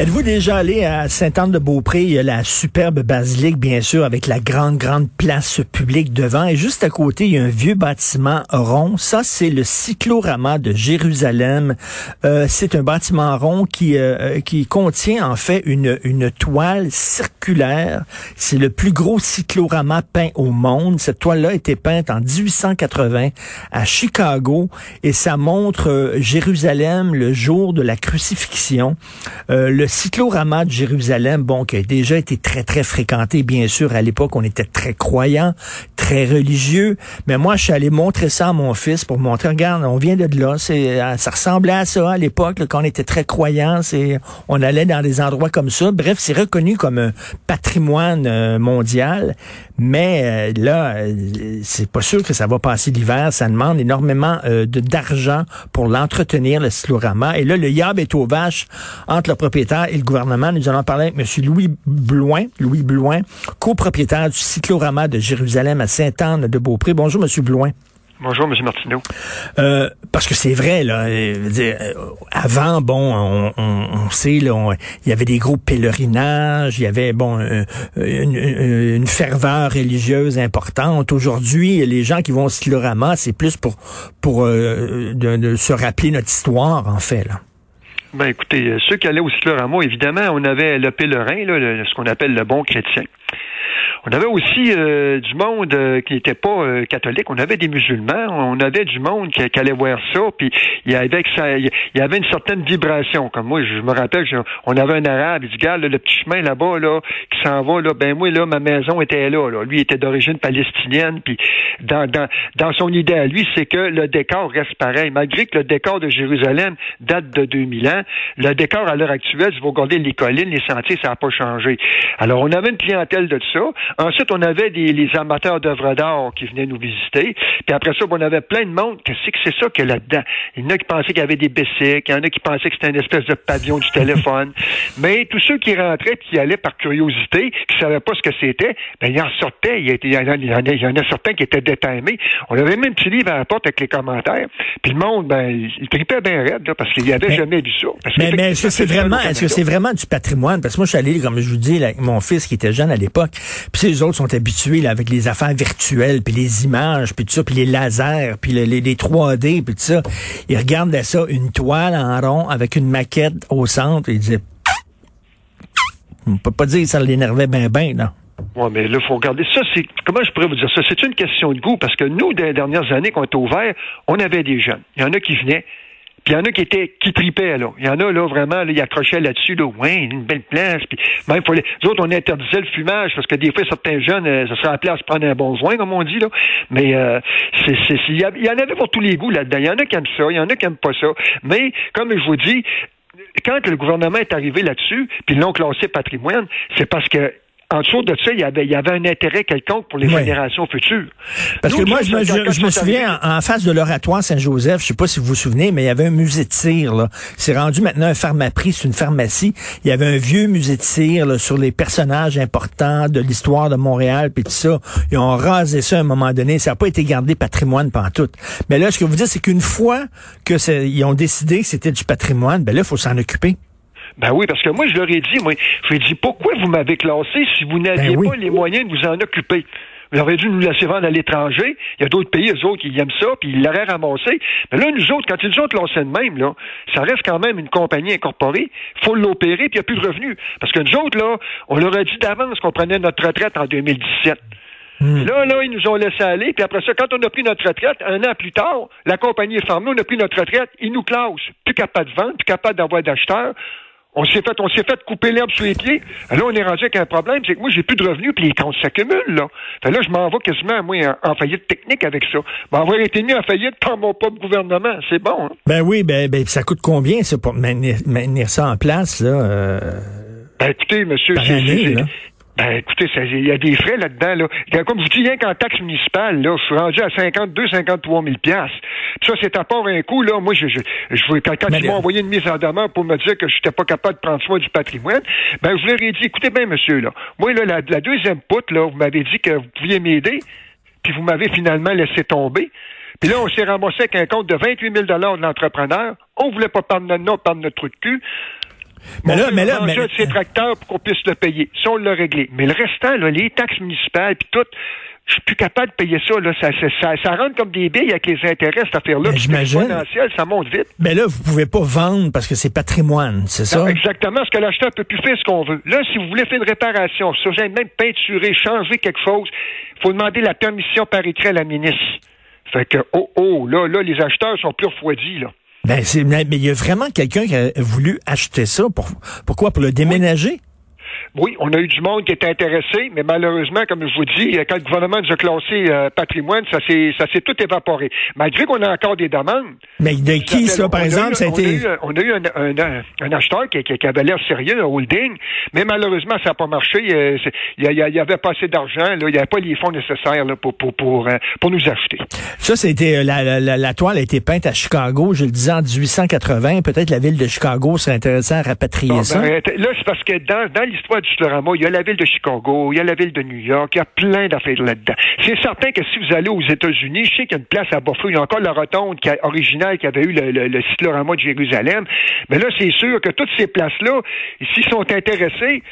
Êtes-vous déjà allé à Sainte-Anne-de-Beaupré? Il y a la superbe basilique, bien sûr, avec la grande, grande place publique devant. Et juste à côté, il y a un vieux bâtiment rond. Ça, c'est le cyclorama de Jérusalem. Euh, c'est un bâtiment rond qui, euh, qui contient, en fait, une, une toile circulaire. C'est le plus gros cyclorama peint au monde. Cette toile-là a été peinte en 1880 à Chicago. Et ça montre euh, Jérusalem le jour de la crucifixion. Euh, cyclorama de Jérusalem, bon, qui a déjà été très, très fréquenté, bien sûr, à l'époque, on était très croyants, très religieux, mais moi, je suis allé montrer ça à mon fils pour montrer, regarde, on vient de là, c'est, euh, ça ressemblait à ça à l'époque, quand on était très croyants, c'est, on allait dans des endroits comme ça. Bref, c'est reconnu comme un patrimoine euh, mondial, mais euh, là, c'est pas sûr que ça va passer l'hiver, ça demande énormément de, d'argent pour l'entretenir, le cyclorama, et là, le yab est aux vaches entre le propriétaire et le gouvernement. Nous allons parler avec M. Louis Blouin, Louis Blouin, copropriétaire du cyclorama de Jérusalem à Sainte-Anne-de-Beaupré. Bonjour, M. Blouin. Bonjour, M. Martineau. Euh, parce que c'est vrai, là. Euh, avant, bon, on, on, on sait, là, il y avait des gros pèlerinages, il y avait, bon, euh, une, une, ferveur religieuse importante. Aujourd'hui, les gens qui vont au cyclorama, c'est plus pour, pour de, de se rappeler notre histoire, en fait, là. Ben écoutez, ceux qui allaient au cyclorama, évidemment, on avait le pèlerin, là, ce qu'on appelle le bon chrétien. On avait aussi euh, du monde euh, qui n'était pas euh, catholique. On avait des musulmans. On avait du monde qui, allait voir ça. Puis il y avait ça, il y avait une certaine vibration. Comme moi, je me rappelle, on avait un arabe. Il dit, regarde, le petit chemin là-bas, là, qui s'en va, là, ben moi, là, ma maison était là. là. Lui était d'origine palestinienne. Puis dans, dans, dans son idée à lui, c'est que le décor reste pareil. Malgré que le décor de Jérusalem date de 2000 ans, le décor à l'heure actuelle, si vous regardez les collines, les sentiers, ça n'a pas changé. Alors, on avait une clientèle de ça. Ensuite, on avait des, les amateurs d'œuvres d'art qui venaient nous visiter. Puis après ça, on avait plein de monde. Qu'est-ce que c'est ça qu'il y a là-dedans? Il y en a qui pensaient qu'il y avait des bicycles, il y en a qui pensaient que c'était une espèce de pavillon du téléphone. Mais tous ceux qui rentraient qui allaient par curiosité, qui ne savaient pas ce que c'était, ben, ils en sortaient. Il y, en a, il, y en a, certains qui étaient détimés. On avait même un petit livre à la porte avec les commentaires. Puis le monde, ben, il tripait bien raide, là, parce qu'il n'y avait jamais vu ça. mais, mais est-ce que c'est vraiment, est-ce que c'est vraiment du patrimoine? Parce que moi, je suis allé, comme je vous dis, avec mon fils qui était jeune à l'époque. Puis les autres sont habitués là, avec les affaires virtuelles, puis les images, puis tout ça, puis les lasers, puis les, les, 3D, puis tout ça. Ils regardaient ça, une toile en rond avec une maquette au centre, et ils disaient... On peut pas dire que ça l'énervait bien, bien, non. Oui, mais là, il faut regarder. Ça, c'est. Comment je pourrais vous dire ça? C'est une question de goût, parce que nous, dans les dernières années, quand on était ouvert, on avait des jeunes. Il y en a qui venaient, il y en a qui étaient qui tripaient, là. Il y en a, là, vraiment, là, ils accrochaient là-dessus, là, ouais, une belle place. Puis même les autres, on interdisait le fumage parce que des fois, certains jeunes, euh, ça serait à se prendre un bon joint, comme on dit, là. Mais euh, c'est, c'est, il y, en avait pour tous les goûts là-dedans. Il y en a qui aiment ça, il y en a qui aiment pas ça. Mais, comme je vous dis, quand le gouvernement est arrivé là-dessus, puis l'ont classé patrimoine, c'est parce que en dessous de ça, il y avait, il y avait un intérêt quelconque pour les générations futures. Parce que moi, je, me, souviens, en, face de l'oratoire Saint-Joseph, je sais pas si vous vous souvenez, mais il y avait un musée de cire. Là. C'est rendu maintenant un pharmaprix, c'est une pharmacie. Il y avait un vieux musée de cire sur les personnages importants de l'histoire de Montréal, puis tout ça. Ils ont rasé ça à un moment donné. Ça n'a pas été gardé patrimoine pendant tout. Mais là, ce que vous dites, c'est qu'une fois que ils ont décidé que c'était du patrimoine, ben là, il faut s'en occuper. Ben oui, parce que moi, je leur ai dit, moi, je lui ai dit, pourquoi vous m'avez classé si vous n'aviez ben pas les moyens de vous en occuper? Vous auriez dû nous laisser vendre à l'étranger. Il y a d'autres pays, eux autres, qui aiment ça, puis ils l'auraient ramassé. Mais là, nous autres, quand ils nous ont lancé de même, là, ça reste quand même une compagnie incorporée. Il faut l'opérer, puis il n'y a plus de revenus. Parce que nous autres, là, on leur a dit d'avance qu'on prenait notre retraite en 2017. Hmm. Là, là, ils nous ont laissé aller, puis après ça, quand on a pris notre retraite, un an plus tard, la compagnie est fermée, on a pris notre retraite, ils nous classent. Plus capable de vendre, plus capable d'avoir d'acheteurs On s'est fait, on s'est fait couper l'herbe sous les pieds. Là, on est rendu avec un problème, c'est que moi, j'ai plus de revenus, puis les comptes s'accumulent, là. Fait là, je m'en vais quasiment, moi, en, en faillite technique avec ça. Ben, avoir été mis en faillite par mon propre gouvernement, c'est bon, hein? Ben oui, ben, ben ça coûte combien, ça, pour maintenir, maintenir ça en place, là? euh, Ben, écoutez, monsieur, c'est-. Ben, écoutez, il y a des frais là-dedans, là. Ben, Comme je vous dis, rien qu'en taxe municipale, là, je suis rendu à 52, 53 000 piastres. Puis ça, c'est à part un coup, là. Moi, je, je, je quand, ils m'ont envoyé une mise en demeure pour me dire que je n'étais pas capable de prendre soin du patrimoine, ben, je leur ai dit, écoutez bien, monsieur, là. Moi, là, la, la deuxième poutre, là, vous m'avez dit que vous pouviez m'aider, puis vous m'avez finalement laissé tomber. Puis là, on s'est ramassé avec un compte de 28 000 de l'entrepreneur. On voulait pas prendre notre nom, prendre notre trou de cul. Mais là, On mais là, mais- de ses tracteurs pour qu'on puisse le payer. Ça, on l'a réglé. Mais le restant, là, les taxes municipales, puis tout, je suis plus capable de payer ça. Là. Ça, ça, ça, ça rentre comme des billes avec les intérêts, cette affaire-là. Ben, j'imagine. ça monte vite. Ben là, vous pouvez pas vendre parce que c'est patrimoine, c'est ça? Exactement, ce que l'acheteur peut plus faire ce qu'on veut. Là, si vous voulez faire une réparation, si vous même peinturer, changer quelque chose, il faut demander la permission par écrit à la ministre. Fait que, oh, oh, là, là, les acheteurs sont plus refroidis, là. Ben, c'est, mais il y a vraiment quelqu'un qui a voulu acheter ça. Pour, pourquoi? Pour le déménager? Oui, on a eu du monde qui était intéressé, mais malheureusement, comme je vous dis, quand le gouvernement nous a classé euh, patrimoine, ça s'est ça s'est tout évaporé. Malgré qu'on a encore des demandes. Mais de qui, Ça par exemple? eu- Ça a on été... eu, on a eu un, un- un- un acheteur qui, avait l'air sérieux, un holding, mais malheureusement, ça n'a pas marché. Euh, Il y, a- il y avait pas assez d'argent, il n'y avait pas les fonds nécessaires là, pour, pour, pour, euh, pour nous acheter. Ça, c'était la, la, la, la toile a été peinte à Chicago, je le disais, en 1880. Peut-être la ville de Chicago serait intéressée à rapatrier Bon, ça. ben, là, c'est parce que dans, dans l'histoire du il y a la ville de Chicago, il y a la ville de New York, il y a plein d'affaires là-dedans. C'est certain que si vous allez aux États-Unis, je sais qu'il y a une place à Buffalo, il y a encore la rotonde qui originale qui avait eu le, le, le de Jérusalem. Mais là, c'est sûr que toutes ces places-là, s'ils sont intéressés,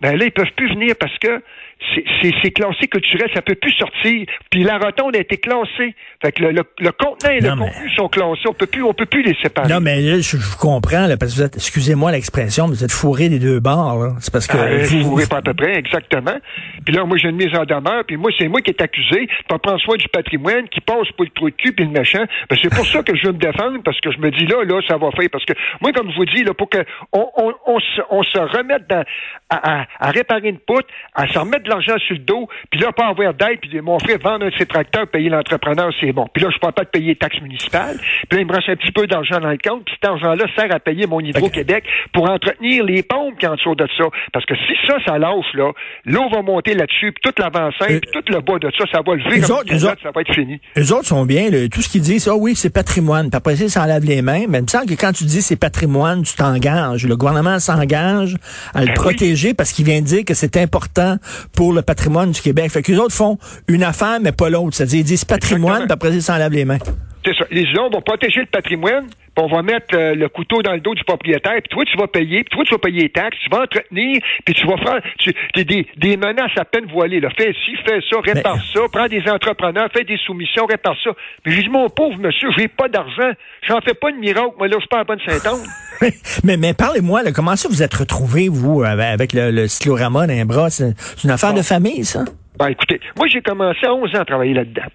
ben là, ils peuvent plus venir parce que c'est- classé culturel, ça peut plus sortir. Puis la rotonde a été classée. Fait que le, le, le contenant et le mais- contenu sont classés. On peut plus, on peut plus les séparer. Non, mais là, je, je vous comprends, là, parce que vous êtes, excusez-moi l'expression, vous êtes fourré des deux bords, là. C'est parce que Euh, vous- pourrais pas à peu près, exactement. Puis là, moi, j'ai une mise en demeure, puis moi, c'est moi qui est accusé de prendre soin du patrimoine, qui passe pour le trou de cul, puis le méchant. Ben, c'est pour ça que je veux me défendre, parce que je me dis, là, là, ça va faire. Parce que moi, comme je vous dis, là, pour que on, on, on, se, on se remette dans, à, à, à réparer une poutre, à se remettre de l'argent sur le dos, puis là, pas avoir d'aide, puis mon frère vendre un de ses tracteurs, payer l'entrepreneur, c'est bon. Puis là, je ne pas de payer les taxes municipales. Puis là, il me reste un petit peu d'argent dans le compte, puis cet argent-là sert à payer mon Hydro-Québec pour entretenir les pompes qui en dessous de ça. Parce que si ça, ça lâche, là, l'eau va monter là-dessus, puis toute l'avant-scène, Euh, puis tout le bas de ça, ça va lever eux comme autres- ça va être fini. Eux autres sont bien, là. tout ce qu'ils disent, ah oui, c'est patrimoine. Puis après ça, s'en lavent les mains. Mais il me semble que quand tu dis c'est patrimoine, tu t'engages. Le gouvernement s'engage à le Ben oui. protéger parce qu'il vient de dire que c'est important pour le patrimoine du Québec. Fait que les autres font une affaire, mais pas l'autre. C'est-à-dire, ils disent patrimoine, puis après ils s'en lavent les mains. C'est ça. Les gens vont protéger le patrimoine, puis on va mettre euh, le couteau dans le dos du propriétaire, puis toi, tu vas payer, puis toi, tu vas payer les taxes, tu vas entretenir, puis tu vas faire tu, des, des, menaces à peine voilées. Là. Fais ci, fais ça, répare ça, prends des entrepreneurs, fais des soumissions, répare ça. Mais j'ai dit, mon pauvre monsieur, j'ai pas d'argent, j'en fais pas de miracle, moi, là, je pas à bonne Saint-Anne. mais mais parlez-moi, là, comment ça vous êtes retrouvé, vous, avec avec le, le cyclorama les bras? C'est c'est une affaire Bon. de famille, ça? Ben, écoutez, moi, j'ai commencé à 11 ans à travailler là-dedans.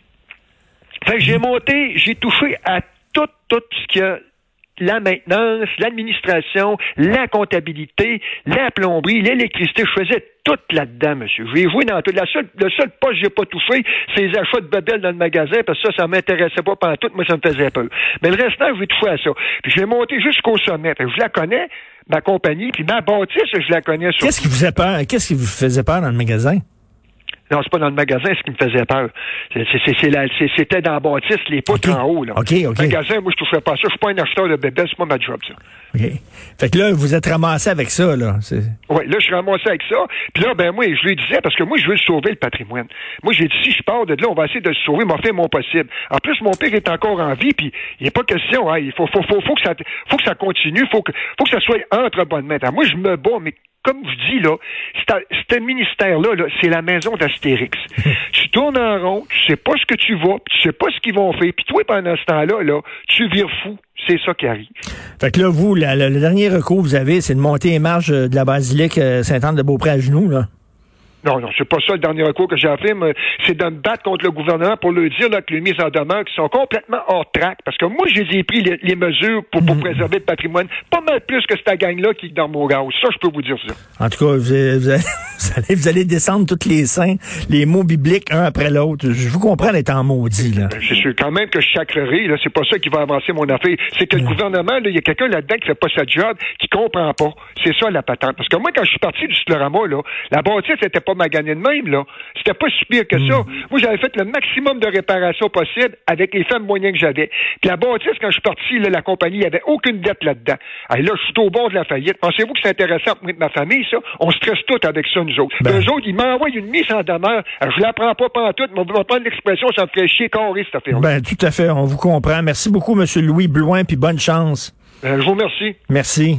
Fait que j'ai monté, j'ai touché à tout, tout ce qu'il y a la maintenance, l'administration, la comptabilité, la plomberie, l'électricité. Je faisais tout là-dedans, monsieur. J'ai joué dans tout. La seule, le seul poste que j'ai pas touché, c'est les achats de babel dans le magasin, parce que ça, ça m'intéressait pas pendant tout. Moi, ça me faisait peur. Mais le restant, je vais toucher à ça. Puis je l'ai monté jusqu'au sommet. Fait que je la connais, ma compagnie, puis ma bâtisse, je la connais sur Qu'est-ce qui vous faisait peur? Qu'est-ce qui vous faisait peur dans le magasin? Non, c'est pas dans le magasin ce qui me faisait peur. C'était dans la bâtisse, les poutres en haut. Là. OK, OK. Le magasin, moi, je toucherais pas à ça. Je suis pas un acheteur de bébés, c'est pas ma job, ça. OK. Fait que là, vous êtes ramassé avec ça, là. Oui, là, je suis ramassé avec ça. Puis là, ben moi, je lui disais, parce que moi, je veux sauver le patrimoine. Moi, j'ai dit, si je pars de là, on va essayer de le sauver, m'a fait mon possible. En plus, mon père est encore en vie, puis il n'est pas question, hein, il faut, faut, faut, faut, que ça, faut que ça continue, faut que, faut que ça soit entre bonnes mains. Alors, moi, je me bats, mais comme je dis, là, c'est un ministère-là, là, c'est la maison d'Astérix. tu tournes en rond, tu sais pas ce que tu vas, puis tu sais pas ce qu'ils vont faire, puis toi, pendant ce temps-là, là, tu vires fou. C'est ça qui arrive. Fait que là, vous, la- le dernier recours que vous avez, c'est de monter les marches euh, de la basilique euh, Sainte-Anne-de-Beaupré à genoux, là. Non, non, c'est pas ça le dernier recours que j'ai fait, mais c'est de me battre contre le gouvernement pour leur dire là, que les mises en demeure qui sont complètement hors track. Parce que moi, j'ai pris les, les mesures pour, pour préserver le patrimoine, pas mal plus que cette gang-là qui est dans mon gaz. Ça, je peux vous dire ça. En tout cas, vous allez, vous allez, vous descendre tous les saints, les mots bibliques, un après l'autre. Je vous comprends d'être en maudit, là. C'est sûr quand même que je chacrerai, là. C'est pas ça qui va avancer mon affaire. C'est que le gouvernement, là, il y a quelqu'un là-dedans qui fait pas sa job, qui comprend pas. C'est ça, la patente. Parce que moi, quand je suis parti du Slorama, là, la bâtisse c'était pas magané de même, là. C'était pas si pire que ça. Moi, j'avais fait le maximum de réparations possible avec les femmes moyens que j'avais. Puis la bâtisse, quand je suis parti, là, la compagnie, il y avait aucune dette là-dedans. Alors là, je suis au bord de la faillite. Pensez-vous que c'est intéressant pour ma famille, ça? On stresse tout avec ça, nous autres. Ben. Eux autres, ils m'envoient une mise en demeure. Alors, je la prends pas pantoute, mais on va prendre l'expression, ça me ferait chier carré, cette affaire Ben, tout à fait, on vous comprend. Merci beaucoup, M. Louis Blouin, puis bonne chance. Euh, je vous remercie. Merci.